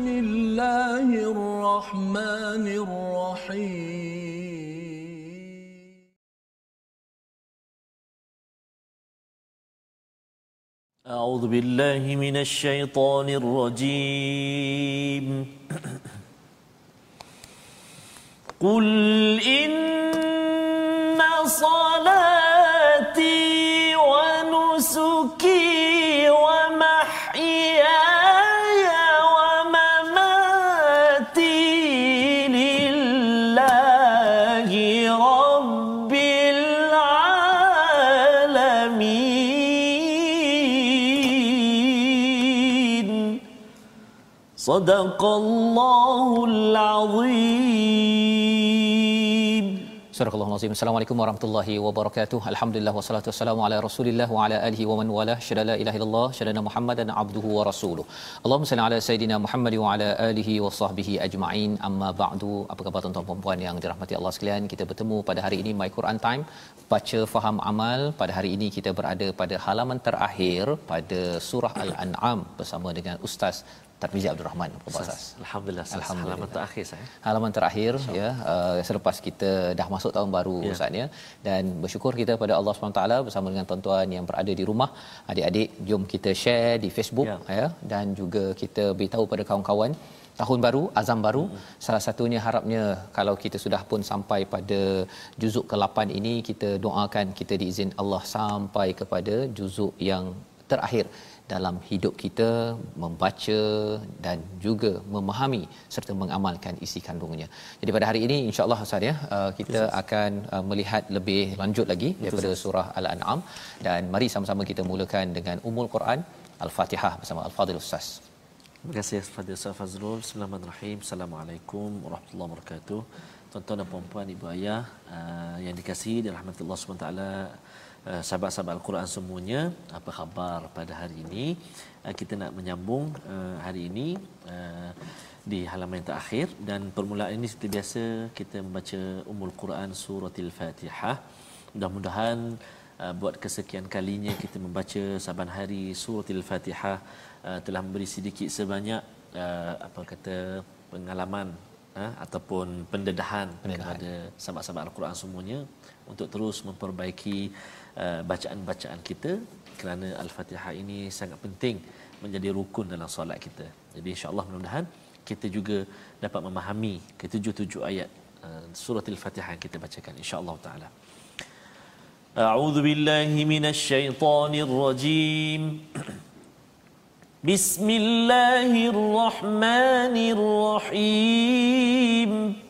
بسم الله الرحمن الرحيم. أعوذ بالله من الشيطان الرجيم. قل إن صلاتي صدق الله العظيم Surah Al-Azim. Assalamualaikum warahmatullahi wabarakatuh. Alhamdulillah wassalatu wassalamu ala Rasulillah wa ala alihi wa man wala. Syada la ilaha illallah, syada Muhammadan abduhu wa rasuluh. Allahumma salli ala sayidina Muhammad wa ala alihi wa sahbihi ajma'in. Amma ba'du. Apa khabar tuan-tuan dan puan yang dirahmati Allah sekalian? Kita bertemu pada hari ini My Quran Time, baca faham amal. Pada hari ini kita berada pada halaman terakhir pada surah Al-An'am bersama dengan Ustaz Tarmizi Abdul Rahman Ustaz? Alhamdulillah. Alhamdulillah. Halaman terakhir saya. halaman terakhir ya uh, selepas kita dah masuk tahun baru Ya. Ustaz ya dan bersyukur kita pada Allah SWT bersama dengan tuan-tuan yang berada di rumah adik-adik jom kita share di Facebook Ya. ya, ya dan juga kita beritahu pada kawan-kawan tahun baru azam baru hmm. salah satunya harapnya kalau kita sudah pun sampai pada juzuk ke-8 ini kita doakan kita diizin Allah sampai kepada juzuk yang terakhir dalam hidup kita membaca dan juga memahami serta mengamalkan isi kandungnya. Jadi pada hari ini insya-Allah Ustaz ya uh, kita akan uh, melihat lebih lanjut lagi daripada surah Al-An'am dan mari sama-sama kita mulakan dengan Ummul Quran Al-Fatihah bersama Al-Fadhil Ustaz. Terima kasih kepada Ustaz Fazrul. Bismillahirrahmanirrahim. Assalamualaikum warahmatullahi wabarakatuh. Tuan-tuan dan puan-puan, ibu ayah uh, yang dikasihi di rahmatullah SWT, uh, sahabat-sahabat Al-Quran semuanya, apa khabar pada hari ini? Uh, kita nak menyambung uh, hari ini uh, di halaman yang terakhir dan permulaan ini seperti biasa kita membaca Ummul Quran Suratul Fatihah. Mudah-mudahan uh, buat kesekian kalinya kita membaca saban hari Suratul Fatihah uh, telah memberi sedikit sebanyak uh, apa kata pengalaman uh, ataupun pendedahan, Pendedahan. kepada sahabat-sahabat Al-Quran semuanya untuk terus memperbaiki uh, Eh, bacaan-bacaan kita kerana al-Fatihah ini sangat penting menjadi rukun dalam solat kita. Jadi insya-Allah mudah-mudahan kita juga dapat memahami ketujuh-tujuh ayat eh, surah al-Fatihah yang kita bacakan insya-Allah taala. A'udzu billahi minasy syaithanir rajim. Bismillahirrahmanirrahim.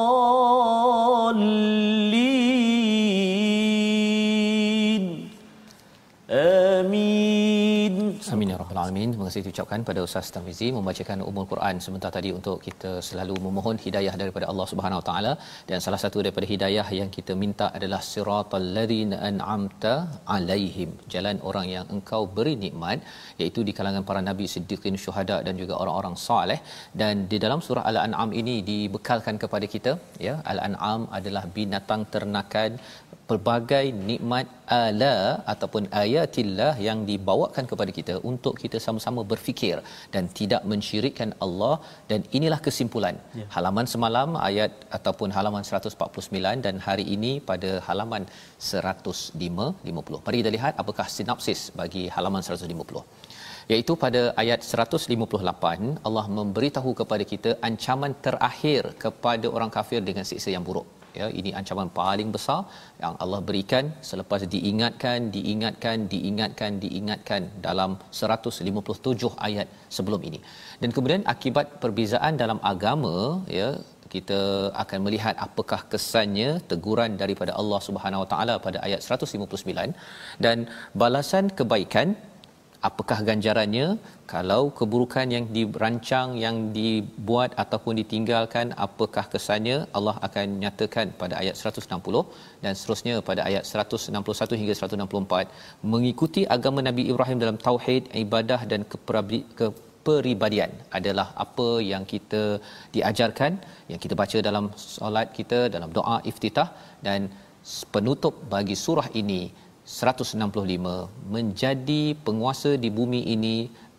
Terima kasih diucapkan pada Ustaz Tamizi membacakan Ummul Quran sebentar tadi untuk kita selalu memohon hidayah daripada Allah Subhanahu Wa Taala dan salah satu daripada hidayah yang kita minta adalah siratal ladzina an'amta alaihim. Jalan orang yang engkau beri nikmat iaitu di kalangan para nabi, siddiqin, syuhada dan juga orang-orang soleh dan di dalam surah Al-An'am ini dibekalkan kepada kita ya Al-An'am adalah binatang ternakan pelbagai nikmat ala ataupun ayatillah yang dibawakan kepada kita untuk kita sama-sama berfikir dan tidak mensyirikkan Allah dan inilah kesimpulan. Ya. halaman semalam ayat ataupun halaman 149 dan hari ini pada halaman 105 50 mari kita lihat apakah sinopsis bagi halaman 150 iaitu pada ayat 158 Allah memberitahu kepada kita ancaman terakhir kepada orang kafir dengan siksa yang buruk ya ini ancaman paling besar yang Allah berikan. Selepas diingatkan diingatkan diingatkan diingatkan dalam 157 ayat sebelum ini. Dan kemudian akibat perbezaan dalam agama ya kita akan melihat apakah kesannya teguran daripada Allah Subhanahu Wa Taala pada ayat 159 dan balasan kebaikan apakah ganjarannya? Kalau keburukan yang dirancang yang dibuat ataupun ditinggalkan apakah kesannya? Allah akan nyatakan pada ayat 160 dan seterusnya pada ayat 161 hingga 164 mengikuti agama Nabi Ibrahim dalam tauhid ibadah dan kepribadian adalah apa yang kita diajarkan yang kita baca dalam solat kita dalam doa iftitah dan penutup bagi surah ini 165 menjadi penguasa di bumi ini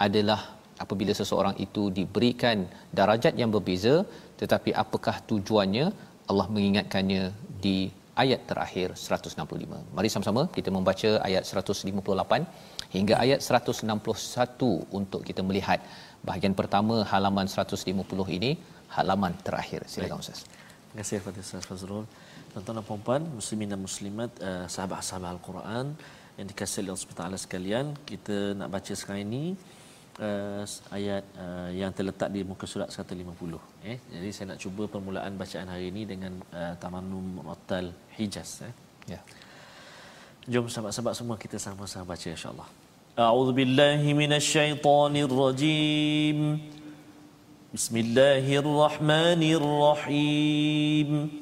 adalah apabila seseorang itu diberikan darajat yang berbeza tetapi apakah tujuannya? Allah mengingatkannya di ayat terakhir 165 mari sama-sama kita membaca ayat 158 hingga ayat 161 untuk kita melihat bahagian pertama halaman 150 ini halaman terakhir. Silakan ustaz. Terima kasih kepada Ustaz Fazrul tuan-tuan dan puan muslimin dan muslimat uh, sahabat-sahabat al-Quran yang dikasihi oleh Allah Taala sekalian kita nak baca sekarang ini uh, ayat uh, yang terletak di muka surat 150 eh jadi saya nak cuba permulaan bacaan hari ini dengan uh, tamannum murattal hijaz eh. Ya. Jom sahabat-sahabat semua kita sama-sama baca insya-Allah. A'udzu billahi minasyaitonir rajim bismillahirrahmanirrahim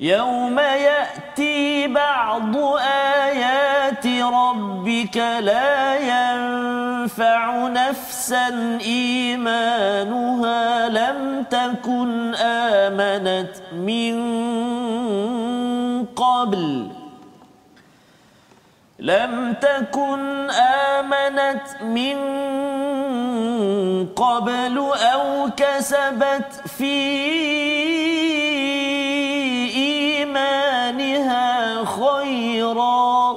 يوم ياتي بعض ايات ربك لا ينفع نفسا ايمانها لم تكن امنت من قبل لم تكن امنت من قبل أو كسبت في خيرا.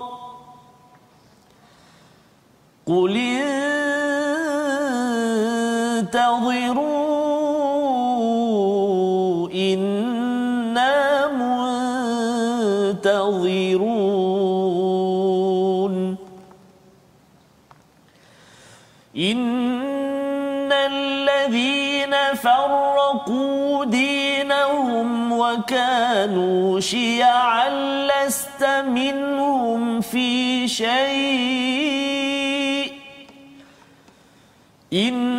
قل انتظروا إنا منتظرون. إن الذين فرقوا دينهم وكانوا شيعا لست منهم في شيء. إنما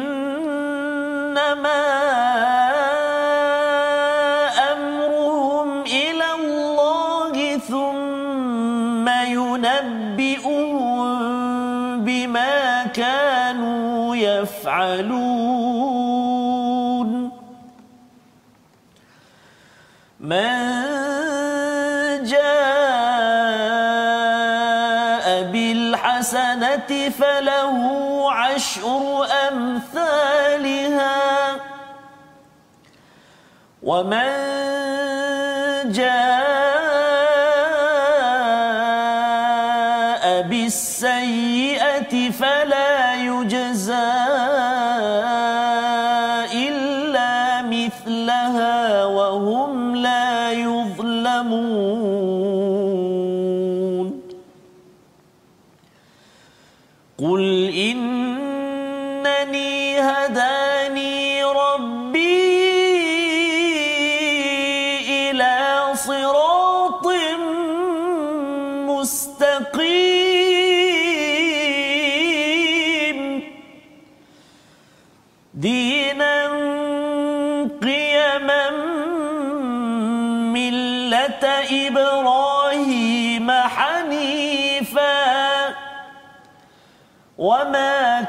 أمرهم إلى الله ثم ينبئهم بما كانوا يفعلون. من بالحسنة فله عشر أمثالها. ومن جاء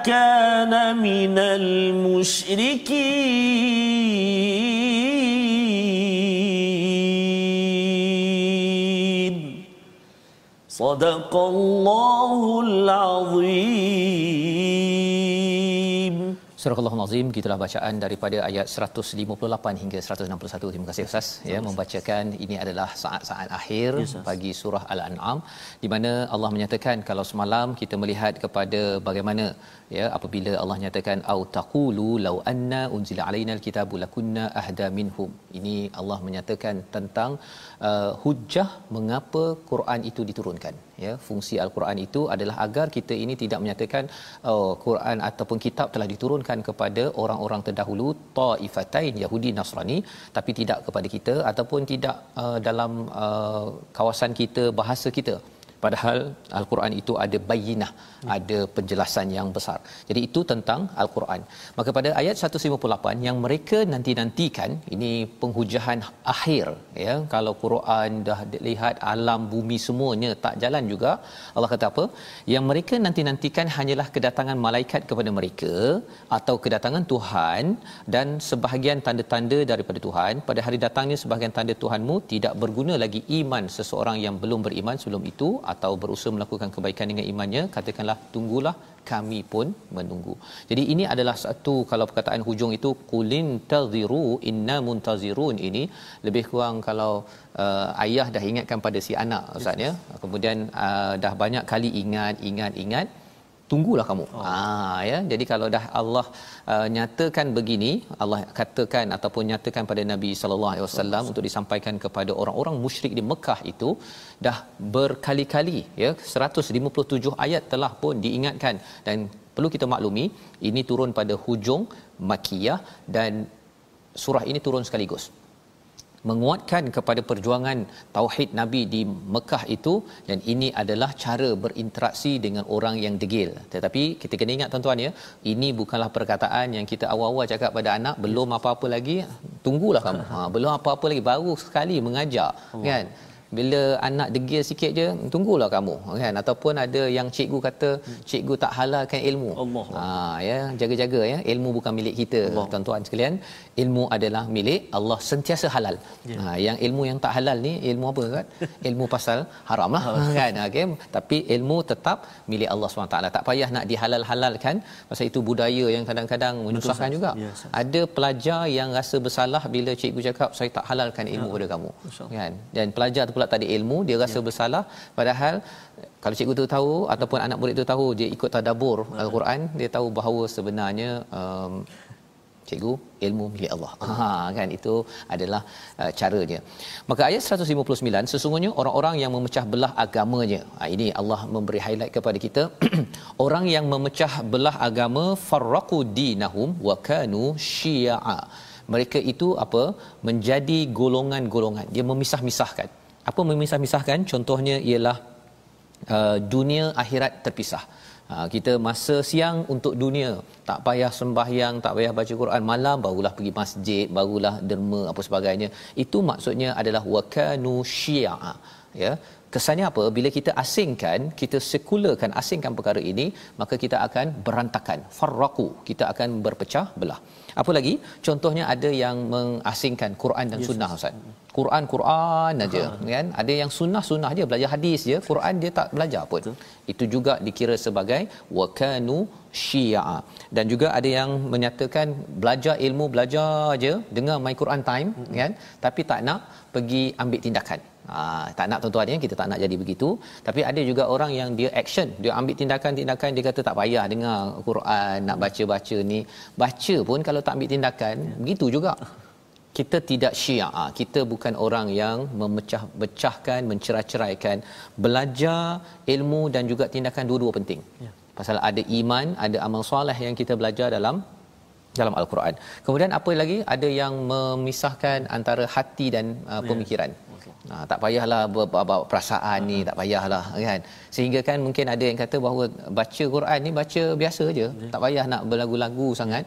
كان من المشركين. صدق الله العظيم. Surah Al-Azim gitulah bacaan daripada ayat 158 hingga 161. Terima kasih Ustaz. Ya membacakan ini adalah saat-saat akhir yes, bagi surah Al-An'am di mana Allah menyatakan kalau semalam kita melihat kepada bagaimana ya apabila Allah nyatakan au taqulu law anna unzila alaina alkitabu lakunna ahda minhum ini Allah menyatakan tentang uh, hujah mengapa Quran itu diturunkan ya fungsi al-Quran itu adalah agar kita ini tidak menyatakan oh Quran ataupun kitab telah diturunkan kepada orang-orang terdahulu taifatain Yahudi Nasrani tapi tidak kepada kita ataupun tidak uh, dalam uh, kawasan kita bahasa kita padahal al-Quran itu ada bayinah hmm. ada penjelasan yang besar. Jadi itu tentang al-Quran. Maka pada ayat 158 yang mereka nanti-nantikan ini penghujahan akhir ya kalau Quran dah lihat alam bumi semuanya tak jalan juga Allah kata apa? Yang mereka nanti-nantikan hanyalah kedatangan malaikat kepada mereka atau kedatangan Tuhan dan sebahagian tanda-tanda daripada Tuhan. Pada hari datangnya sebahagian tanda Tuhanmu tidak berguna lagi iman seseorang yang belum beriman sebelum itu atau berusaha melakukan kebaikan dengan imannya katakanlah tunggulah kami pun menunggu. Jadi ini adalah satu kalau perkataan hujung itu qulin taziru inna muntazirun ini lebih kurang kalau uh, ayah dah ingatkan pada si anak ustaz ya. Kemudian uh, dah banyak kali ingat ingat ingat tunggulah kamu. Oh. Ha ya. Jadi kalau dah Allah uh, nyatakan begini, Allah katakan ataupun nyatakan pada Nabi sallallahu alaihi wasallam untuk disampaikan kepada orang-orang musyrik di Mekah itu dah berkali-kali ya 157 ayat telah pun diingatkan dan perlu kita maklumi ini turun pada hujung Makkiyah dan surah ini turun sekaligus menguatkan kepada perjuangan tauhid nabi di Mekah itu dan ini adalah cara berinteraksi dengan orang yang degil. Tetapi kita kena ingat tuan-tuan ya ini bukanlah perkataan yang kita awal-awal cakap pada anak belum apa-apa lagi tunggulah kamu. Ha belum apa-apa lagi baru sekali mengajar Allah. kan? Bila anak degil sikit je tunggulah kamu kan? Ataupun ada yang cikgu kata cikgu tak halalkan ilmu. Allah. ha ya jaga-jaga ya ilmu bukan milik kita Allah. tuan-tuan sekalian ilmu adalah milik Allah sentiasa halal. Ya. ha yang ilmu yang tak halal ni ilmu apa kan ilmu pasal haram lah. Kan? Okey. Tapi ilmu tetap milik Allah SWT. Tak payah nak dihalal-halalkan. Pasal itu budaya yang kadang-kadang menyusahkan juga. Ya, ada pelajar yang rasa bersalah bila cikgu cakap saya tak halalkan ilmu ya. pada kamu. Kan? Dan pelajar tu pula tak ada ilmu dia rasa ya. bersalah. Padahal kalau cikgu tu tahu ataupun anak murid tu tahu dia ikut tadabbur al-Quran dia tahu bahawa sebenarnya um, cikgu ilmu milik Allah. Ha kan itu adalah uh, caranya. Maka ayat 159 sesungguhnya orang-orang yang memecah belah agamanya. Ha, ini Allah memberi highlight kepada kita orang yang memecah belah agama farraqu dinahum wa kanu syi'a. Mereka itu apa? menjadi golongan-golongan. Dia memisah-misahkan apa memisah-misahkan contohnya ialah uh, dunia akhirat terpisah uh, kita masa siang untuk dunia. Tak payah sembahyang tak payah baca Quran. Malam barulah pergi masjid barulah derma apa sebagainya. Itu maksudnya adalah wakanu syi'a ya kesannya apa? Bila kita asingkan kita sekularkan asingkan perkara ini maka kita akan berantakan. Farraqu kita akan berpecah belah. Apa lagi? Contohnya ada yang mengasingkan Quran dan yes, sunnah ustaz. Quran Quran aja kan? Ada yang sunnah sunnah aja belajar hadis je Quran dia tak belajar pun. Betul. itu juga dikira sebagai wakanu syi'a dan juga ada yang menyatakan belajar ilmu belajar aja dengar my Quran time hmm. kan? Tapi tak nak pergi ambil tindakan Ha, tak nak tuan-tuan ya kita tak nak jadi begitu tapi ada juga orang yang dia action dia ambil tindakan-tindakan dia kata tak payah dengar Quran nak baca-baca ni baca pun kalau tak ambil tindakan ya. begitu juga kita tidak syiah kita bukan orang yang memecah-becahkan mencerai-ceraikan belajar ilmu dan juga tindakan dua-dua penting ya. pasal ada iman ada amal soleh yang kita belajar dalam dalam al-Quran. Kemudian apa lagi? Ada yang memisahkan antara hati dan uh, ya. Pemikiran. Ha, tak payahlah bawa perasaan ni, tak payahlah kan. Sehingga kan mungkin ada yang kata bahawa baca Quran ni baca biasa je, ya. tak payah nak berlagu-lagu sangat.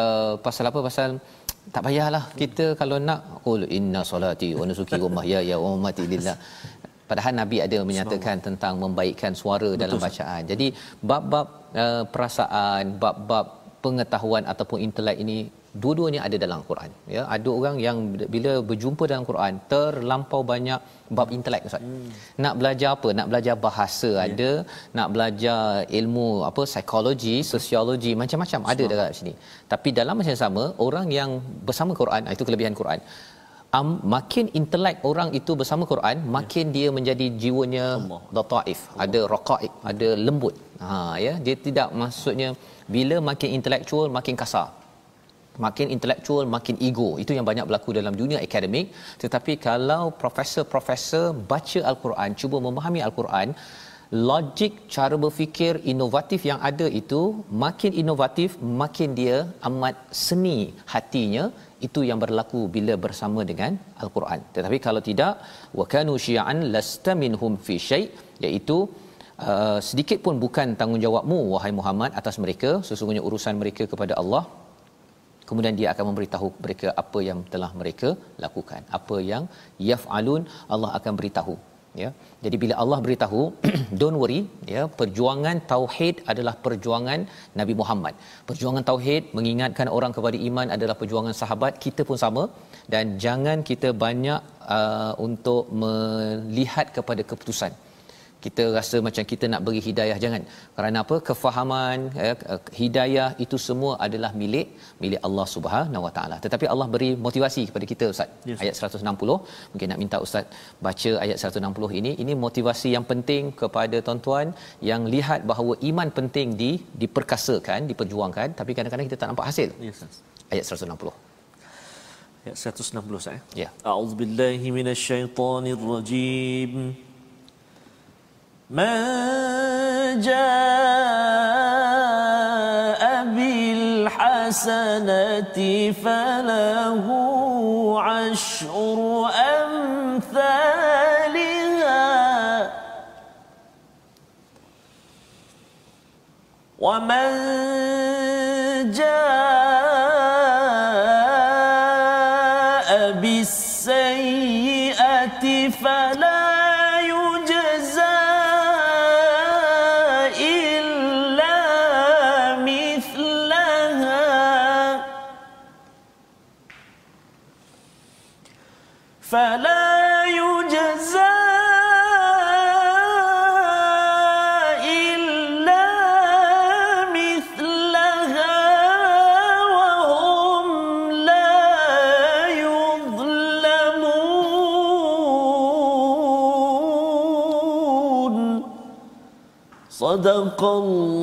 Uh, pasal apa? Pasal tak payahlah kita kalau nak qul inna solati wa nusuki wa mahyaya wa mamati lillah. Padahal Nabi ada menyatakan tentang membaikkan suara Betul. dalam bacaan. Jadi bab-bab uh, perasaan, bab-bab pengetahuan ataupun intelek ini dua-duanya ada dalam Quran ya. Ada orang yang bila berjumpa dalam Quran terlampau banyak bab intelek ustaz. Hmm. nak belajar apa? Nak belajar bahasa yeah. ada nak belajar ilmu apa psikologi sosiologi macam-macam ada dekat sini. Tapi dalam masa yang sama orang yang bersama Quran ah, itu kelebihan Quran. Um, makin intelek orang itu bersama Quran makin yeah. dia menjadi jiwanya lataif ada raqaib ada lembut. Ha ya. Dia tidak maksudnya bila makin intelektual makin kasar makin intelektual makin ego. Itu yang banyak berlaku dalam dunia akademik. Tetapi kalau profesor-profesor baca al-Quran cuba memahami al-Quran logik cara berfikir inovatif yang ada itu makin inovatif makin dia amat seni hatinya itu yang berlaku bila bersama dengan al-Quran. Tetapi kalau tidak wa kanu syi'an lasta minhum fi syai' iaitu uh, sedikit pun bukan tanggungjawabmu wahai Muhammad atas mereka sesungguhnya urusan mereka kepada Allah kemudian dia akan memberitahu mereka apa yang telah mereka lakukan. Apa yang yafalun Allah akan beritahu ya. Jadi bila Allah beritahu don't worry ya perjuangan tauhid adalah perjuangan Nabi Muhammad. Perjuangan tauhid mengingatkan orang kepada iman adalah perjuangan sahabat kita pun sama. Dan jangan kita banyak uh, untuk melihat kepada keputusan kita rasa macam kita nak beri hidayah jangan. Kerana apa? Kefahaman ya, hidayah itu semua adalah milik milik Allah Subhanahu Wa Taala. Tetapi Allah beri motivasi kepada kita ustaz. Yes. ayat 160 mungkin nak minta ustaz baca ayat 160 ini. Ini motivasi yang penting kepada tuan-tuan yang lihat bahawa iman penting di diperkasakan diperjuangkan. Tapi kadang-kadang kita tak nampak hasil. Yes, ayat 160 ayat 160 saya ya. A'udzubillahi minasyaitonirrajim من جاء بالحسنة فله عشر أمثالها ومن صدق الله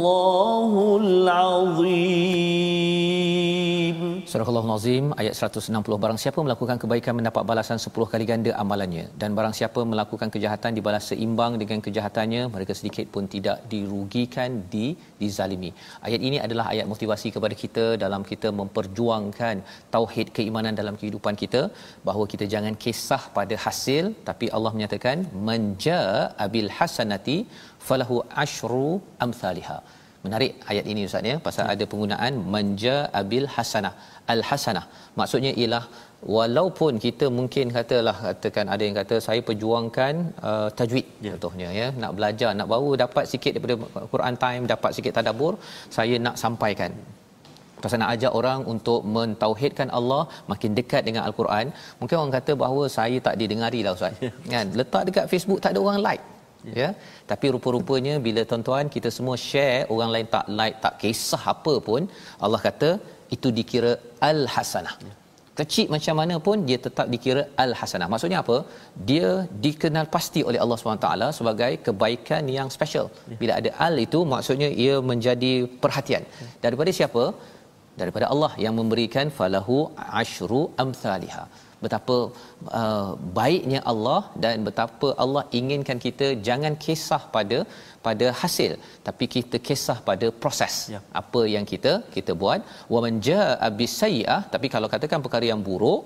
Al-Nazim ayat 160 barang siapa melakukan kebaikan mendapat balasan 10 kali ganda amalannya dan barang siapa melakukan kejahatan dibalas seimbang dengan kejahatannya mereka sedikit pun tidak dirugikan di dizalimi. Ayat ini adalah ayat motivasi kepada kita dalam kita memperjuangkan tauhid keimanan dalam kehidupan kita bahawa kita jangan kisah pada hasil tapi Allah menyatakan manja abil hasanati falahu ashru amsalha menarik ayat ini ustaz ya pasal ada penggunaan manja abil hasanah. Al hasanah maksudnya ialah walaupun kita mungkin katalah katakan ada yang kata saya perjuangkan uh, tajwid ya. contohnya ya. Nak belajar nak baru dapat sikit daripada Quran time dapat sikit tadabbur saya nak sampaikan. Pasal nak ajak orang untuk mentauhidkan Allah makin dekat dengan al-Quran. Mungkin orang kata bahawa saya tak didengari lah ustaz. Ya. kan? Letak dekat Facebook tak ada orang like ya. ya tapi rupa-rupanya bila tuan-tuan kita semua share orang lain tak like tak kisah apa pun Allah kata itu dikira al hasanah ya. kecil macam mana pun dia tetap dikira al hasanah maksudnya apa dia dikenal pasti oleh Allah SWT sebagai kebaikan yang special ya. bila ada al itu maksudnya ia menjadi perhatian ya. daripada siapa daripada Allah yang memberikan falahu ashru amsalihah betapa uh, baiknya Allah dan betapa Allah inginkan kita jangan kisah pada pada hasil tapi kita kisah pada proses. Ya. apa yang kita kita buat. Wa man jaa bisayyi'ah tapi kalau katakan perkara yang buruk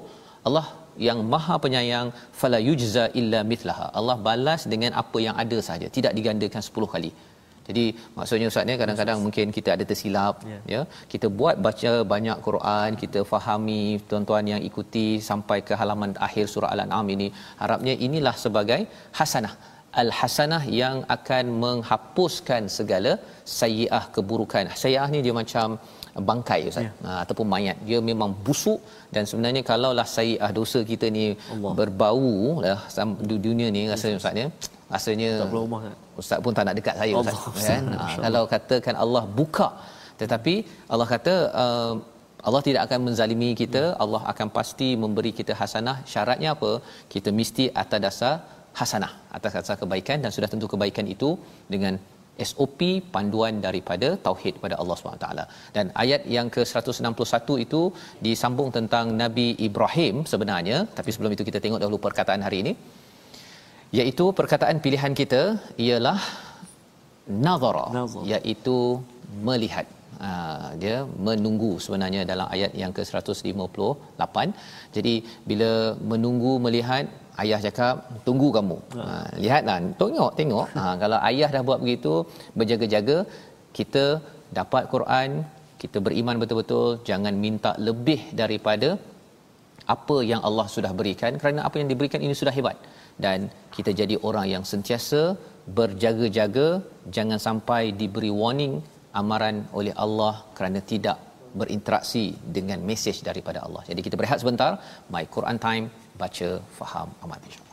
Allah yang maha penyayang fala yujza illa mithlaha. Allah balas dengan apa yang ada saja tidak digandakan 10 kali jadi maksudnya ustaz ni kadang-kadang mungkin kita ada tersilap yeah. ya. Kita buat baca banyak Quran, kita fahami tuan-tuan yang ikuti sampai ke halaman akhir surah Al-An'am ini. Harapnya inilah sebagai hasanah. Al-hasanah yang akan menghapuskan segala sayyi'ah keburukan. Sayyi'ah ni dia macam bangkai ustaz ya. uh, ataupun mayat dia memang busuk dan sebenarnya kalaulah sayiah dosa kita ni Allah. berbau lah dunia ni rasanya ustaz ya rasanya tak rumah kan? Ustaz pun tak nak dekat saya ustaz. Allah. kan? Uh, kalau katakan Allah buka tetapi Allah kata uh, Allah tidak akan menzalimi kita Allah akan pasti memberi kita hasanah. Syaratnya apa? Kita mesti atas dasar hasanah atas dasar kebaikan dan sudah tentu kebaikan itu dengan SOP panduan daripada tauhid pada Allah SWT. Dan ayat yang ke-161 itu disambung tentang Nabi Ibrahim sebenarnya, tapi sebelum itu kita tengok dahulu perkataan hari ini. Iaitu perkataan pilihan kita ialah nazara, iaitu melihat. Ha, dia menunggu sebenarnya dalam ayat yang ke-158. Jadi bila menunggu melihat ayah cakap tunggu kamu ha. ha lihatlah tengok tengok ha kalau ayah dah buat begitu berjaga-jaga kita dapat Quran kita beriman betul-betul jangan minta lebih daripada apa yang Allah sudah berikan kerana apa yang diberikan ini sudah hebat dan kita jadi orang yang sentiasa berjaga-jaga jangan sampai diberi warning amaran oleh Allah kerana tidak berinteraksi dengan mesej daripada Allah. Jadi kita berehat sebentar. My Quran Time baca faham amat insya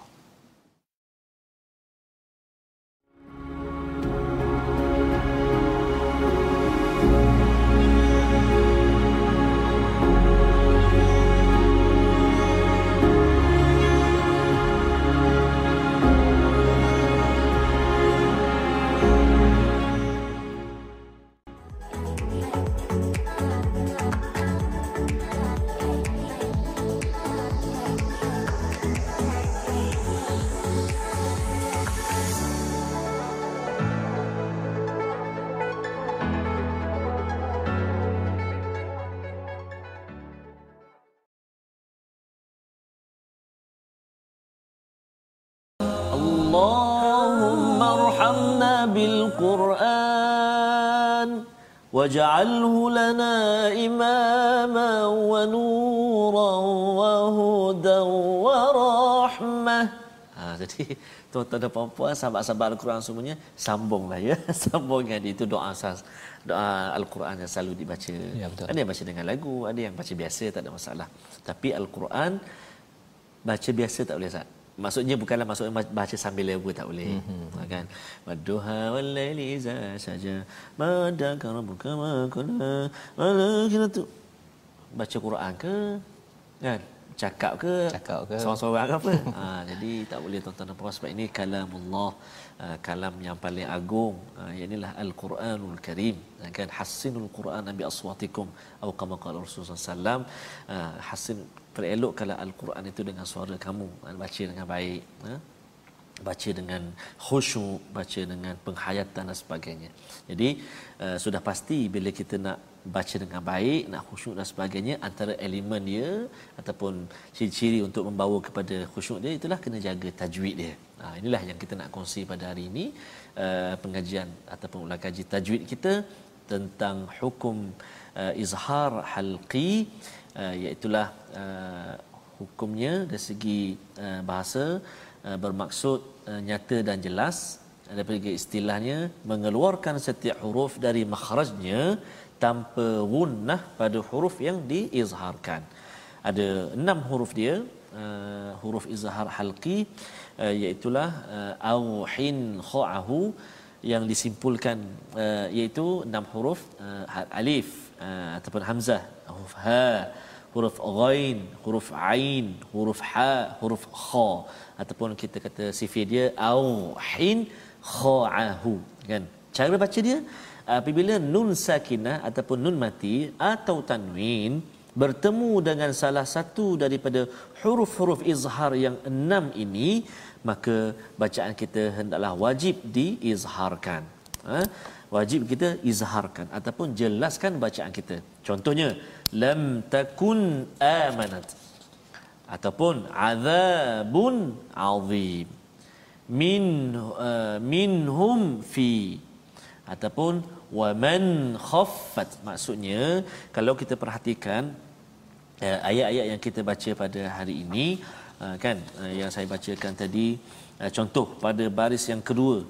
واجعله لنا إماما ونورا وهدى ورحمة ha, jadi tuan-tuan dan puan-puan sahabat-sahabat Al-Quran semuanya sambunglah ya sambungkan itu doa asas doa Al-Quran yang selalu dibaca ya, betul. ada yang baca dengan lagu ada yang baca biasa tak ada masalah tapi Al-Quran baca biasa tak boleh sah Maksudnya bukanlah maksudnya baca sambil lagu tak boleh. Mm-hmm. kan wadduha wal laili iza saja. Madaka rabbuka ma kunna wala tu. Baca Quran ke? Kan? Cakap ke? Cakap ke? Seorang-seorang ke apa? Ha, jadi tak boleh tuan-tuan dan puan sebab ini kalamullah. Uh, kalam yang paling agung. Uh, inilah al-Quranul Karim. Kan? Hasinul Quran nabi aswatikum. Atau kama qala Rasulullah sallam uh, hasin perelokkanlah al-Quran itu dengan suara kamu. Baca dengan baik uh, baca dengan khusyuk baca dengan penghayatan dan sebagainya. Jadi uh, sudah pasti bila kita nak baca dengan baik nak khusyuk dan sebagainya antara elemen dia ataupun ciri-ciri untuk membawa kepada khusyuk dia itulah kena jaga tajwid dia. Ha, inilah yang kita nak kongsi pada hari ini uh, pengajian ataupun ulang kaji tajwid kita tentang hukum uh, izhar halqi uh, iaitulah uh, hukumnya dari segi uh, bahasa uh, bermaksud uh, nyata dan jelas daripada istilahnya mengeluarkan setiap huruf dari makhrajnya tanpa gunnah pada huruf yang diizharkan. Ada enam huruf dia, uh, huruf izhar halqi uh, iaitu uh, auhin kha'ahu yang disimpulkan uh, iaitu enam huruf uh, alif uh, ataupun hamzah, huruf ha, huruf ghain, huruf ain, huruf ha, huruf kha ataupun kita kata sifir dia auhin kha'ahu kan. Cara baca dia apabila nun sakinah ataupun nun mati atau tanwin bertemu dengan salah satu daripada huruf-huruf izhar yang enam ini maka bacaan kita hendaklah wajib diizharkan ha? wajib kita izharkan ataupun jelaskan bacaan kita contohnya lam takun amanat. Ataupun azabun azim. Min uh, minhum fi. Ataupun waman khaffat. Maksudnya kalau kita perhatikan uh, ayat-ayat yang kita baca pada hari ini uh, kan uh, yang saya bacakan tadi uh, contoh pada baris yang kedua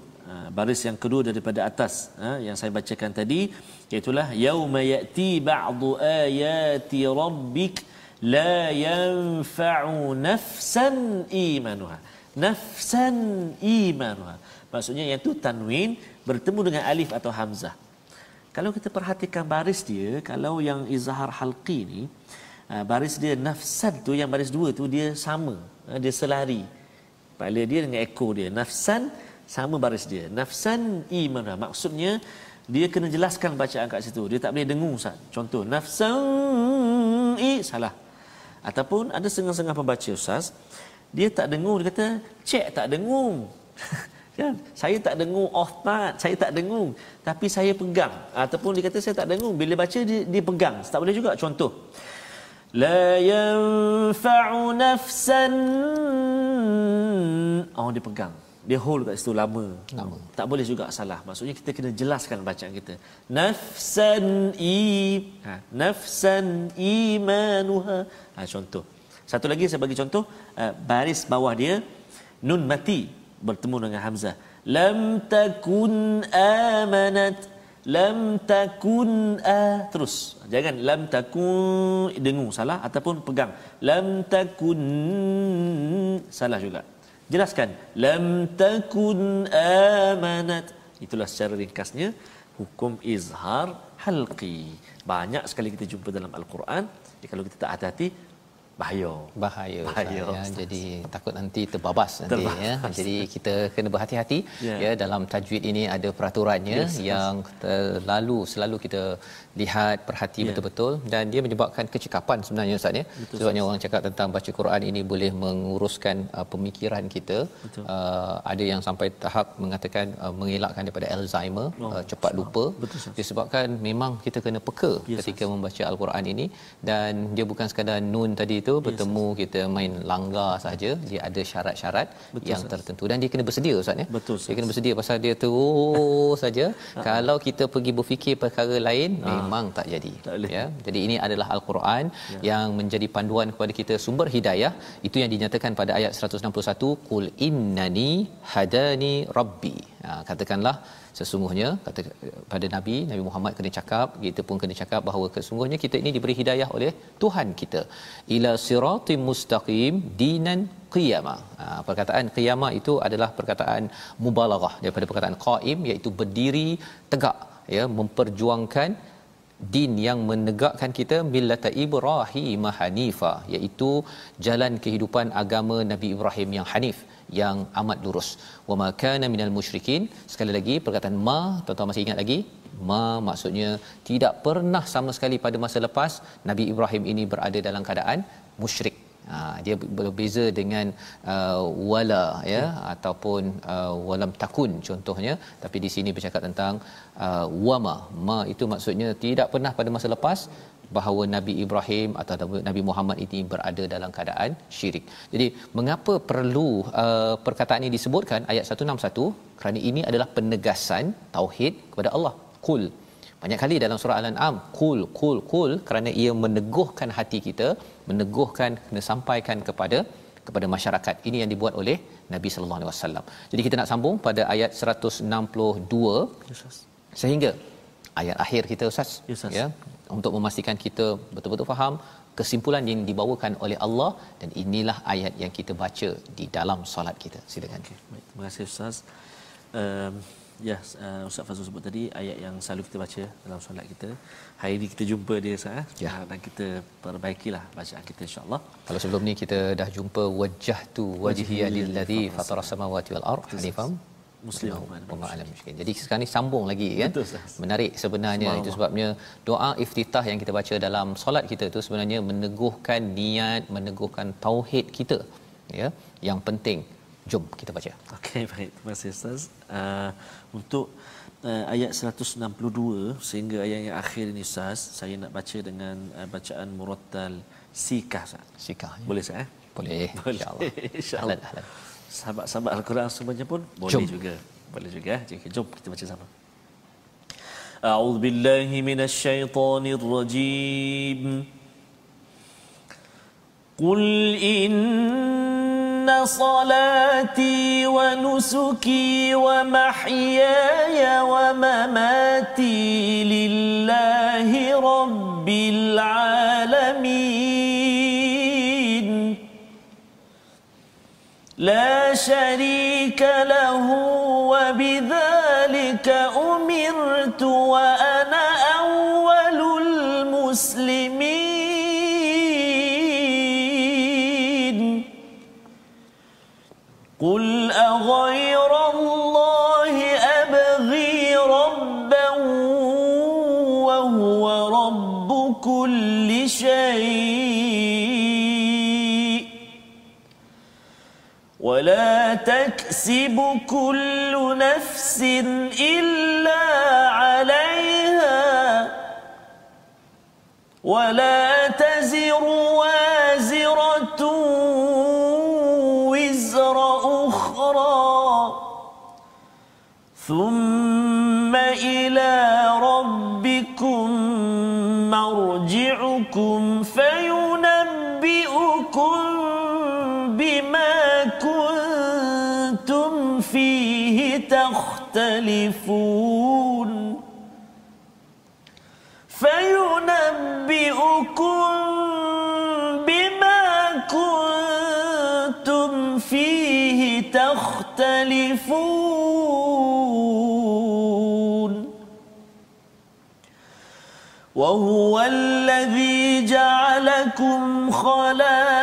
baris yang kedua daripada atas ha, yang saya bacakan tadi iaitu yauma yati ba'du ayati rabbik la yanfa'u nafsan imanuha. Nafsan imanuha. Maksudnya yang tu tanwin bertemu dengan alif atau hamzah. Kalau kita perhatikan baris dia kalau yang izhar halqi ni ha, baris dia nafsan tu yang baris dua tu dia sama dia selari. Pada dia dengan ekor dia. Nafsan sama baris dia. Nafsan iman maksudnya dia kena jelaskan bacaan kat situ. Dia tak boleh dengung Ustaz. Contoh nafsan i salah. Ataupun ada setengah-setengah pembaca Ustaz. Dia tak dengung dia kata cek tak dengung. Kan? Saya tak dengung part saya tak dengung. Tapi saya pegang. Ataupun dia kata saya tak dengung. Bila baca dia, dia pegang. Tak boleh juga. Contoh la yanfa'u nafsan. Oh dia pegang dia hold kat situ lama. lama. Tak boleh juga salah. Maksudnya kita kena jelaskan bacaan kita. Nafsan i ha, nafsan imanuha. Ha, contoh. Satu lagi saya bagi contoh uh, baris bawah dia nun mati bertemu dengan hamzah. Lam takun amanat lam takun a terus jangan lam takun dengung salah ataupun pegang lam takun salah juga jelaskan. Lam takun amanat. Itulah secara ringkasnya hukum izhar halqi. Banyak sekali kita jumpa dalam al-Quran. Kalau kita tak hati-hati bahaya. Bahaya, bahaya ya. jadi takut nanti terbabas nanti terbabas. ya jadi kita kena berhati-hati yeah. ya. Dalam tajwid ini ada peraturannya yes, yang terlalu selalu kita lihat perhati yeah. betul-betul. Dan dia menyebabkan kecekapan sebenarnya ustaz ya. Betul, sebabnya orang cakap tentang baca Quran ini boleh menguruskan uh, pemikiran kita. Uh, ada yang sampai tahap mengatakan uh, mengelakkan daripada Alzheimer oh, uh, cepat lupa. Betul, disebabkan memang kita kena peka yes, ketika yes. membaca al-Quran ini. Dan dia bukan sekadar nun tadi itu bertemu yes, kita main langgar saja. Dia ada syarat-syarat betul, yang tertentu. Dan dia kena bersedia ustaz ya? Betul dia kena bersedia pasal dia terus saja. Kalau kita pergi berfikir perkara lain ha. memang tak jadi tak ya? Jadi ini adalah al-Quran ya. yang menjadi panduan kepada kita sumber hidayah. Itu yang dinyatakan pada ayat 161 qul innani hadani rabbi. Ha, katakanlah sesungguhnya kata pada nabi nabi Muhammad kena cakap kita pun kena cakap bahawa sesungguhnya kita ini diberi hidayah oleh Tuhan kita. Ila siratim mustaqim dinan qiyamah ha, perkataan qiyamah itu adalah perkataan mubalaghah daripada perkataan qaim iaitu berdiri tegak ya memperjuangkan din yang menegakkan kita millata ibrahim hanifa iaitu jalan kehidupan agama Nabi Ibrahim yang hanif yang amat lurus. Wa ma kana minal musyrikin. Sekali lagi perkataan ma tuan-tuan masih ingat lagi? Ma maksudnya tidak pernah sama sekali pada masa lepas Nabi Ibrahim ini berada dalam keadaan musyrik. Ha, dia berbeza dengan uh, wala ya hmm. ataupun uh, walam takun contohnya. Tapi di sini bercakap tentang uh, wama ma itu maksudnya tidak pernah pada masa lepas bahawa Nabi Ibrahim atau Nabi Muhammad ini berada dalam keadaan syirik. Jadi mengapa perlu uh, perkataan ini disebutkan? Ayat 161 kerana ini adalah penegasan tauhid kepada Allah. Qul banyak kali dalam surah Al-An'am kul kul kul kerana ia meneguhkan hati kita meneguhkan kena sampaikan kepada kepada masyarakat. Ini yang dibuat oleh Nabi sallallahu alaihi wasallam. Jadi kita nak sambung pada ayat 162 yes, sehingga ayat akhir kita ustaz. Yes, ya untuk memastikan kita betul-betul faham kesimpulan yang dibawakan oleh Allah dan inilah ayat yang kita baca di dalam solat kita. Silakan. Okay. Baik, terima kasih ustaz. Um, Ya, uh, Ustaz Fazul sebut tadi ayat yang selalu kita baca dalam solat kita. Hari ini kita jumpa dia Ustaz eh? ya. Uh, dan kita perbaikilah bacaan kita insya-Allah. Kalau sebelum ni kita dah jumpa wajah tu wajhiya lillazi fatara samawati wal ard hanifam muslim wa alam miskin. Jadi sekarang ni sambung lagi kan. Menarik sebenarnya itu sebabnya doa iftitah yang kita baca dalam solat kita tu sebenarnya meneguhkan niat, meneguhkan tauhid kita. Ya, yang penting Jom kita baca. Okey, baik. Terima kasih Ustaz. Uh, untuk uh, ayat 162 sehingga ayat yang akhir ini Ustaz, saya nak baca dengan uh, bacaan murattal sikah Ustaz. Sikah. Ya? Boleh Ustaz? Eh? Boleh. Boleh. InsyaAllah. InsyaAllah Sahabat-sahabat Al-Quran semuanya pun boleh Jom. juga. Boleh juga. Jadi, jom kita baca sama. أعوذ بالله من الشيطان الرجيم قل إن إن صلاتي ونسكي ومحياي ومماتي لله رب العالمين لا شريك له وبذلك أمرت وأنا أول المسلمين. قل أغير تكسب كل نفس إلا عليها ولا تختلفون فينبئكم بما كنتم فيه تختلفون. وهو الذي جعلكم خلائف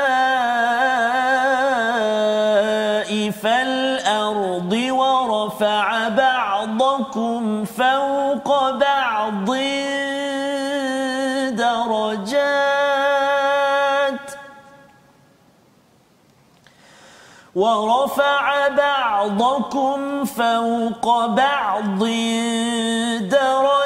ورفع بعضكم فوق بعض درجات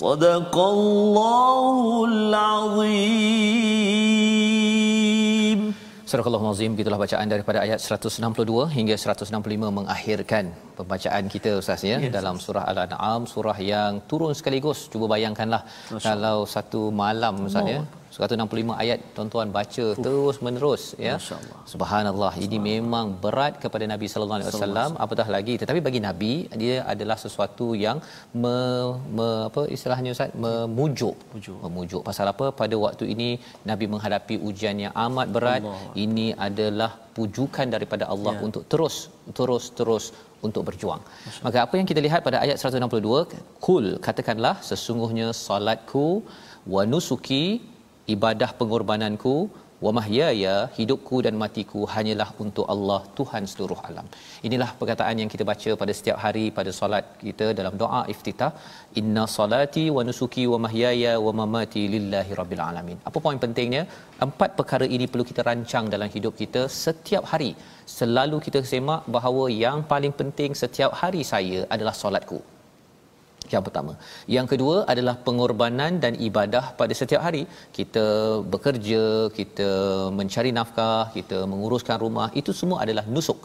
صدق الله العظيم Surah Al-Azim gitulah bacaan daripada ayat 162 hingga 165 mengakhirkan pembacaan kita ustaz ya yes. dalam surah Al-An'am surah yang turun sekaligus cuba bayangkanlah Masya kalau satu malam ustaz ya 165 ayat tuan-tuan baca uh. terus menerus ya. Subhanallah ini memang berat kepada Nabi sallallahu alaihi wasallam. Apatah lagi tetapi bagi nabi dia adalah sesuatu yang me, me apa istilahnya ustaz? Memujuk. Mujuk. memujuk. Pasal apa? Pada waktu ini nabi menghadapi ujian yang amat berat. Allah. ini adalah pujukan daripada Allah ya. untuk terus terus terus untuk berjuang. Maka apa yang kita lihat pada ayat 162, kul katakanlah sesungguhnya solatku wa nusuki ibadah pengorbananku wa mahyaya hidupku dan matiku hanyalah untuk Allah Tuhan seluruh alam. Inilah perkataan yang kita baca pada setiap hari pada solat kita dalam doa iftitah inna salati wa nusuki wa mahyaya wa mamati lillahi rabbil alamin. Apa poin pentingnya? Empat perkara ini perlu kita rancang dalam hidup kita setiap hari. Selalu kita semak bahawa yang paling penting setiap hari saya adalah solatku yang pertama. Yang kedua adalah pengorbanan dan ibadah pada setiap hari. Kita bekerja, kita mencari nafkah, kita menguruskan rumah, itu semua adalah nusuk.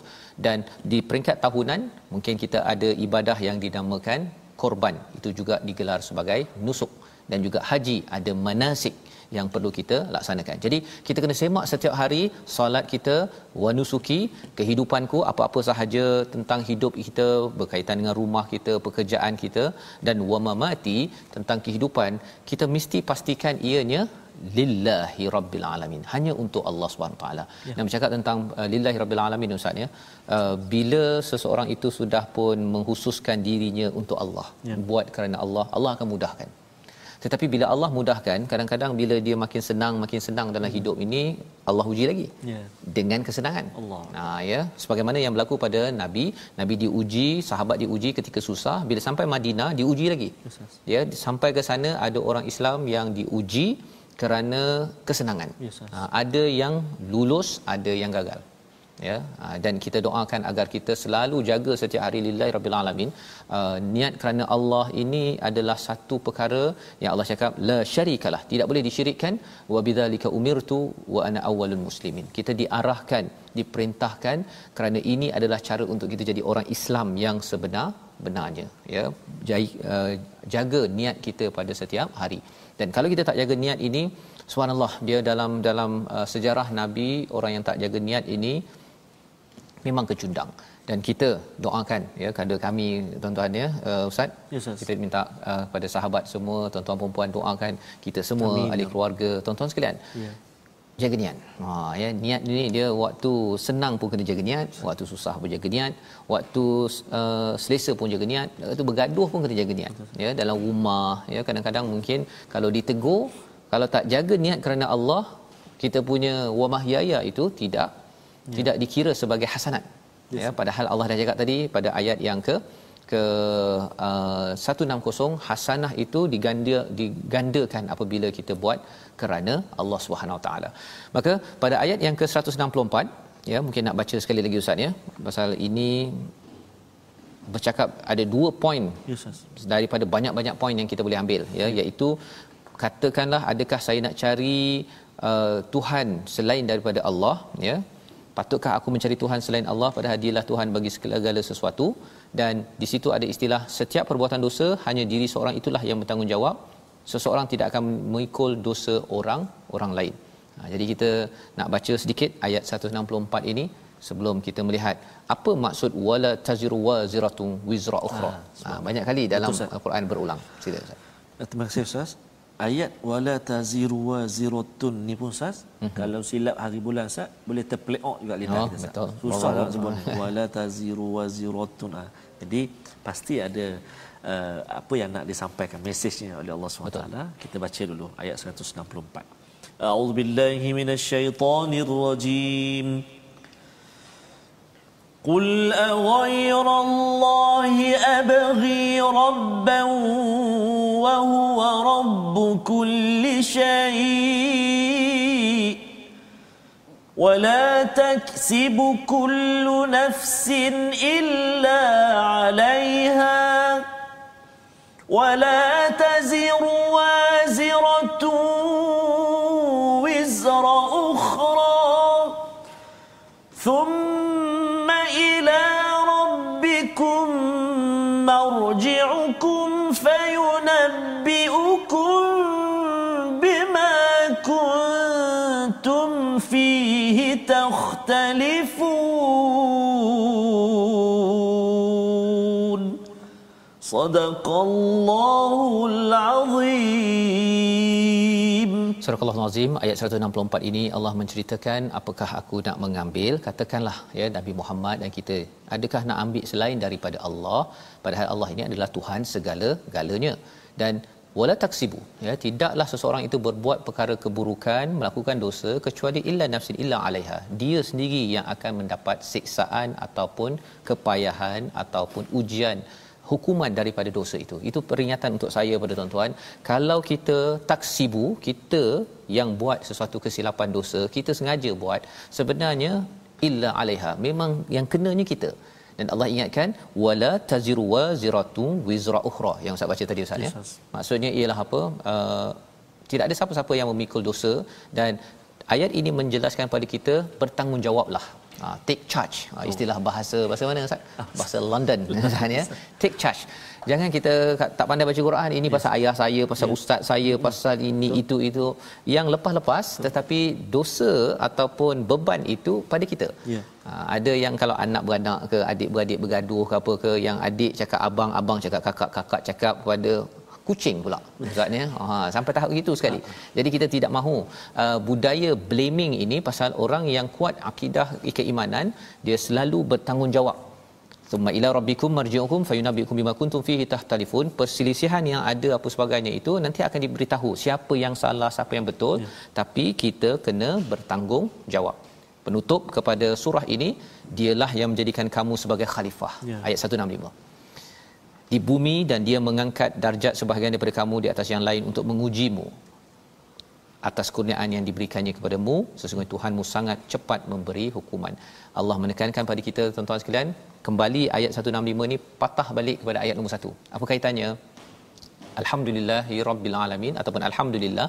Dan di peringkat tahunan, mungkin kita ada ibadah yang dinamakan korban. Itu juga digelar sebagai nusuk. Dan juga haji, ada manasik yang perlu kita laksanakan. Jadi kita kena semak setiap hari solat kita wanusuki kehidupanku apa-apa sahaja tentang hidup kita berkaitan dengan rumah kita, pekerjaan kita dan wamamati tentang kehidupan kita mesti pastikan ianya lillahi rabbil alamin hanya untuk Allah Subhanahu taala. Ya. Nak bercakap tentang uh, lillahi rabbil alamin ustaz ya. Uh, bila seseorang itu sudah pun menghususkan dirinya untuk Allah, ya. buat kerana Allah, Allah akan mudahkan tetapi bila Allah mudahkan kadang-kadang bila dia makin senang makin senang dalam hmm. hidup ini Allah uji lagi. Yeah. dengan kesenangan. Allah. Nah ya. Sebagaimana yang berlaku pada nabi nabi diuji sahabat diuji ketika susah. Bila sampai Madinah diuji lagi. Yes, ya sampai ke sana ada orang Islam yang diuji kerana kesenangan. Yes, yes. Ha, ada yang lulus ada yang gagal ya ha, dan kita doakan agar kita selalu jaga setiap hari lillahi rabbil alamin. Uh, niat kerana Allah ini adalah satu perkara yang Allah cakap la syarikalah. Tidak boleh disyirikkan. Wa bidzalika umirtu wa ana awwalul muslimin. Kita diarahkan diperintahkan kerana ini adalah cara untuk kita jadi orang Islam yang sebenar benarnya. Ya uh, jaga niat kita pada setiap hari. Dan kalau kita tak jaga niat ini subhanallah dia dalam dalam uh, sejarah nabi orang yang tak jaga niat ini memang kecundang. Dan kita doakan ya kepada kami tuan-tuan ya uh, ustaz. Yes, kita minta uh, kepada sahabat semua tuan-tuan puan doakan kita semua Amin. ahli ya keluarga tuan-tuan sekalian. Yeah. jaga niat. Ha ya niat ni dia waktu senang pun kena jaga niat waktu susah pun jaga niat waktu uh, selesa pun jaga niat waktu bergaduh pun kena jaga niat. Ya dalam rumah ya kadang-kadang mungkin kalau ditegur kalau tak jaga niat kerana Allah kita punya wa mahyaya itu tidak ya. tidak dikira sebagai hasanat yes. ya padahal Allah dah cakap tadi pada ayat yang ke ke uh, 160 hasanah itu diganda digandakan apabila kita buat kerana Allah Subhanahu taala maka pada ayat yang ke 164 ya mungkin nak baca sekali lagi ustaz ya pasal ini bercakap ada dua poin yes, daripada banyak-banyak poin yang kita boleh ambil ya iaitu katakanlah adakah saya nak cari uh, Tuhan selain daripada Allah ya patutkah aku mencari Tuhan selain Allah? Padahal dialah Tuhan bagi segala sesuatu. Dan di situ ada istilah setiap perbuatan dosa hanya diri seorang itulah yang bertanggungjawab. Seseorang tidak akan mengikul dosa orang orang lain. Ha, jadi kita nak baca sedikit ayat 164 ini sebelum kita melihat apa maksud wala taziru waziratun wizra ukhra. Ha, ha, banyak kali dalam al-Quran berulang. Sila Ustaz. Terima kasih Ustaz ayat wala taziru waziratun ni pun sas mm-hmm. kalau silap hari bulan sas boleh terpleok juga lidah oh, kita betul. susah nak sebut wala taziru waziratun ah. jadi pasti ada uh, apa yang nak disampaikan mesejnya oleh Allah SWT kita baca dulu ayat 164 a'udzubillahi minasyaitonirrajim قل أغير الله أبغي ربا وهو رب كل شيء. ولا تكسب كل نفس إلا عليها. ولا تزر مرجعكم فينبئكم بما كنتم فيه تختلفون. صدق الله العظيم. Surah Al-Azim ayat 164 ini Allah menceritakan apakah aku nak mengambil. Katakanlah ya Nabi Muhammad dan kita adakah nak ambil selain daripada Allah? Padahal Allah ini adalah Tuhan segala-galanya. Dan wala taksibu ya tidaklah seseorang itu berbuat perkara keburukan melakukan dosa kecuali illa nafsin illa alaiha. Dia sendiri yang akan mendapat siksaan ataupun kepayahan ataupun ujian hukuman daripada dosa itu. Itu peringatan untuk saya pada tuan-tuan. Kalau kita taksibu, kita yang buat sesuatu kesilapan dosa, kita sengaja buat, sebenarnya illa alaiha. Memang yang kenanya kita. Dan Allah ingatkan wala taziru waziratu wizra ukhra yang saya baca tadi ustaz ya. Maksudnya ialah apa? Uh, tidak ada siapa-siapa yang memikul dosa dan ayat ini menjelaskan pada kita bertanggungjawablah Ha, take charge ha, istilah bahasa bahasa mana Ustaz? Ah, bahasa London ya. Take charge. Jangan kita tak pandai baca Quran ini pasal yes. ayah saya, pasal yes. ustaz saya, yes. pasal ini Betul. itu itu yang lepas-lepas tetapi dosa ataupun beban itu pada kita. Yeah. Ha, ada yang kalau anak beranak ke adik-beradik bergaduh ke apa ke yang adik cakap abang, abang cakap kakak, kakak cakap kepada kucing pula maksudnya ha sampai tahap itu sekali. Jadi kita tidak mahu uh, budaya blaming ini pasal orang yang kuat akidah keimanan dia selalu bertanggungjawab. Thumma ila rabbikum marji'ukum fayunabbi'ukum bima kuntum fihi tahtalifun. Perselisihan yang ada apa sebagainya itu nanti akan diberitahu siapa yang salah siapa yang betul. Ya. tapi kita kena bertanggung jawab penutup kepada surah ini dialah yang menjadikan kamu sebagai khalifah. Ya. ayat 165 di bumi dan dia mengangkat darjat sebahagian daripada kamu di atas yang lain untuk mengujimu atas kurniaan yang diberikannya kepadamu. Sesungguhnya Tuhanmu sangat cepat memberi hukuman. Allah menekankan pada kita tuan-tuan sekalian kembali ayat 165 ni patah balik kepada ayat nombor 1 apa kaitannya? Alhamdulillahi rabbil alamin ataupun alhamdulillah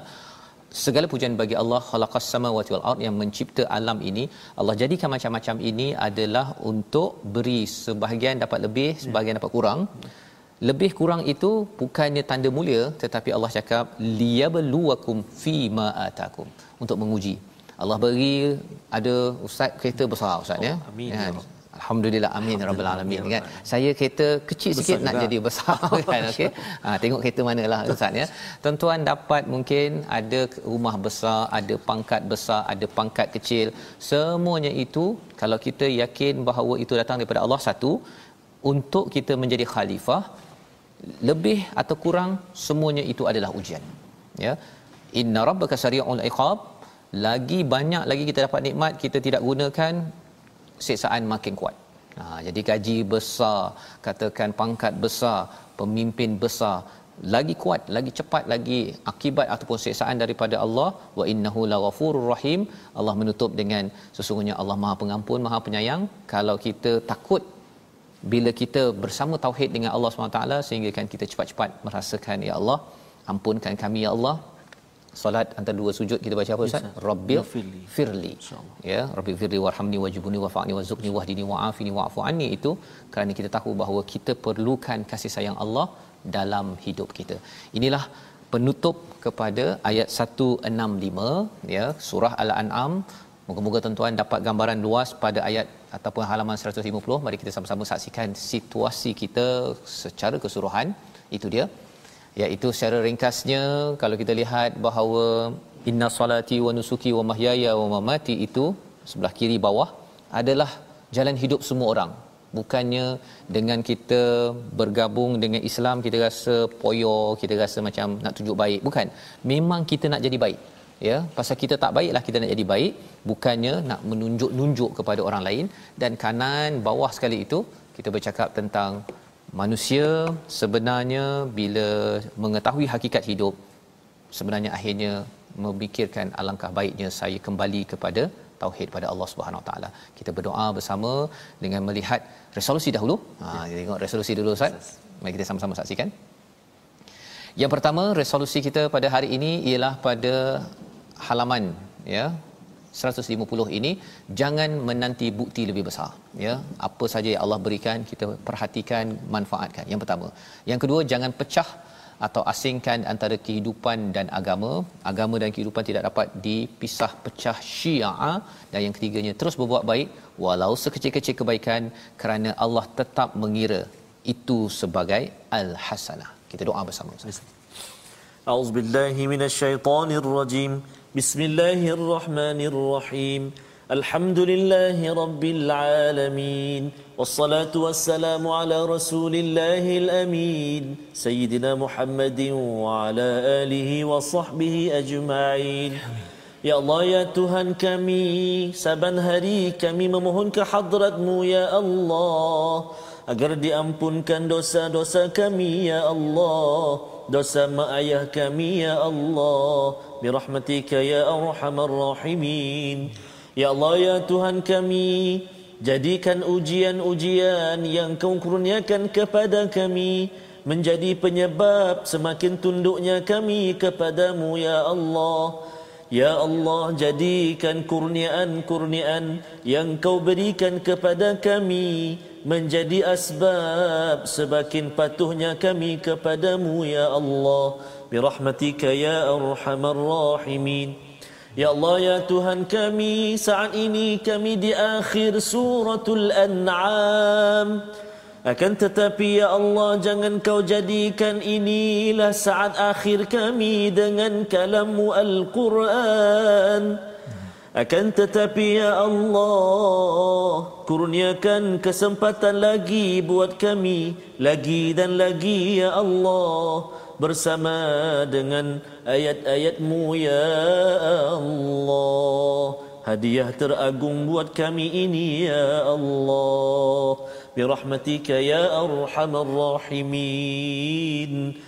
segala pujian bagi Allah khalaqas samawati wal ard yang mencipta alam ini. Allah jadikan macam-macam ini adalah untuk beri sebahagian dapat lebih sebahagian dapat kurang lebih kurang itu bukannya tanda mulia tetapi Allah cakap liyabluwakum fima atakum untuk menguji Allah beri ada ustaz kereta besar ustaz ya Oh, amin, kan? ya Rabb. Alhamdulillah amin rabbil alamin kan. Saya kereta kecil besar sikit nak juga. jadi besar kan okey. Ha tengok kereta manalah ustaz ya. Tuan-tuan dapat mungkin ada rumah besar, ada pangkat besar, ada pangkat kecil. Semuanya itu kalau kita yakin bahawa itu datang daripada Allah satu untuk kita menjadi khalifah lebih atau kurang semuanya itu adalah ujian. Ya. Inna rabbaka sari'ul iqab lagi banyak lagi kita dapat nikmat kita tidak gunakan siksaan makin kuat. Ha, jadi gaji besar, katakan pangkat besar, pemimpin besar, lagi kuat, lagi cepat lagi akibat ataupun siksaan daripada Allah wa innahu laghafurur rahim. Allah menutup dengan sesungguhnya Allah Maha Pengampun, Maha Penyayang. Kalau kita takut bila kita bersama tauhid dengan Allah SWT sehingga kan kita cepat-cepat merasakan ya Allah ampunkan kami ya Allah. Solat antara dua sujud kita baca apa ustaz? Rabbil Ghafirli. firli. ya rabbil firli warhamni wajibuni wafa'ni warzuqni wahdini wa'afini wa'fu anni. Itu kerana kita tahu bahawa kita perlukan kasih sayang Allah dalam hidup kita. Inilah penutup kepada ayat 165 ya surah al-an'am Moga-moga tuan-tuan dapat gambaran luas pada ayat ataupun halaman 150. Mari kita sama-sama saksikan situasi kita secara keseluruhan. Itu dia. Iaitu secara ringkasnya kalau kita lihat bahawa inna salati wa nusuki wa mahyaya wa mamati itu sebelah kiri bawah adalah jalan hidup semua orang. Bukannya dengan kita bergabung dengan Islam kita rasa poyo, kita rasa macam nak tunjuk baik. Bukan. Memang kita nak jadi baik ya pasal kita tak baiklah kita nak jadi baik bukannya nak menunjuk-nunjuk kepada orang lain dan kanan bawah sekali itu kita bercakap tentang manusia sebenarnya bila mengetahui hakikat hidup sebenarnya akhirnya memikirkan alangkah baiknya saya kembali kepada tauhid pada Allah Subhanahu Wa Taala. Kita berdoa bersama dengan melihat resolusi dahulu. Ha kita tengok resolusi dulu Ustaz. Mari kita sama-sama saksikan. Yang pertama resolusi kita pada hari ini ialah pada halaman ya 150 ini jangan menanti bukti lebih besar ya. Apa saja yang Allah berikan kita perhatikan manfaatkan. Yang pertama. Yang kedua jangan pecah atau asingkan antara kehidupan dan agama. Agama dan kehidupan tidak dapat dipisah pecah syiah. Dan yang ketiganya terus berbuat baik walau sekecil-kecil kebaikan kerana Allah tetap mengira itu sebagai al hasanah kita doa bersama Ustaz. A'udzu billahi rajim. بسم الله الرحمن الرحيم الحمد لله رب العالمين والصلاة والسلام على رسول الله الأمين سيدنا محمد وعلى آله وصحبه أجمعين Ya Allah ya Tuhan kami saban hari kami memohon ke hadratmu Allah. Agar diampunkan dosa-dosa kami ya Allah. Dosa mak ayah kami ya Allah. Birahmatika ya arhamar rahimin. Ya Allah ya Tuhan kami jadikan ujian-ujian yang kau kurniakan kepada kami menjadi penyebab semakin tunduknya kami kepadamu ya Allah. Ya Allah jadikan kurniaan-kurniaan yang kau berikan kepada kami menjadi asbab semakin patuhnya kami kepadamu ya Allah. Birahmatika ya arhamar rahimin. Ya Allah ya Tuhan kami saat ini kami di akhir suratul an'am. Akan tetapi ya Allah jangan kau jadikan inilah saat akhir kami dengan kalammu Al-Quran akan tetapi ya Allah Kurniakan kesempatan lagi buat kami Lagi dan lagi ya Allah Bersama dengan ayat-ayatmu ya Allah. Hadiah teragung buat kami ini ya Allah. Birahmatika ya Arhamar Rahimin. ya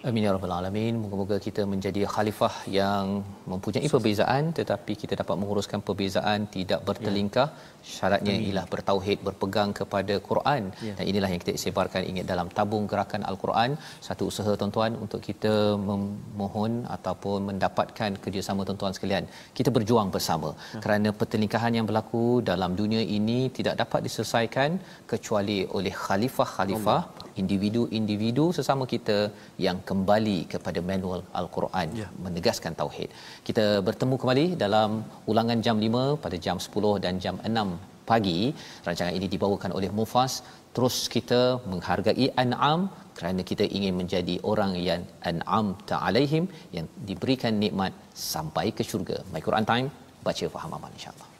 Amin ya rabbal alamin. Moga-moga kita menjadi khalifah yang mempunyai perbezaan tetapi kita dapat menguruskan perbezaan tidak bertelingkah. Syaratnya ialah bertauhid, berpegang kepada Quran. Ya. Dan inilah yang kita sebarkan ingat dalam tabung gerakan Al-Quran, satu usaha tuan-tuan untuk kita memohon ataupun mendapatkan kerjasama tuan-tuan sekalian. Kita berjuang bersama kerana pertelingkahan yang berlaku dalam dunia ini tidak dapat diselesaikan kecuali oleh khalifah-khalifah individu-individu sesama kita yang kembali kepada manual al-Quran Ya. menegaskan tauhid. Kita bertemu kembali dalam ulangan jam 5 pada jam 10 dan jam 6 pagi. Rancangan ini dibawakan oleh Mufas. Terus kita menghargai an'am kerana kita ingin menjadi orang yang an'am ta'alaihim yang diberikan nikmat sampai ke syurga. My Quran Time baca faham amal insya-Allah.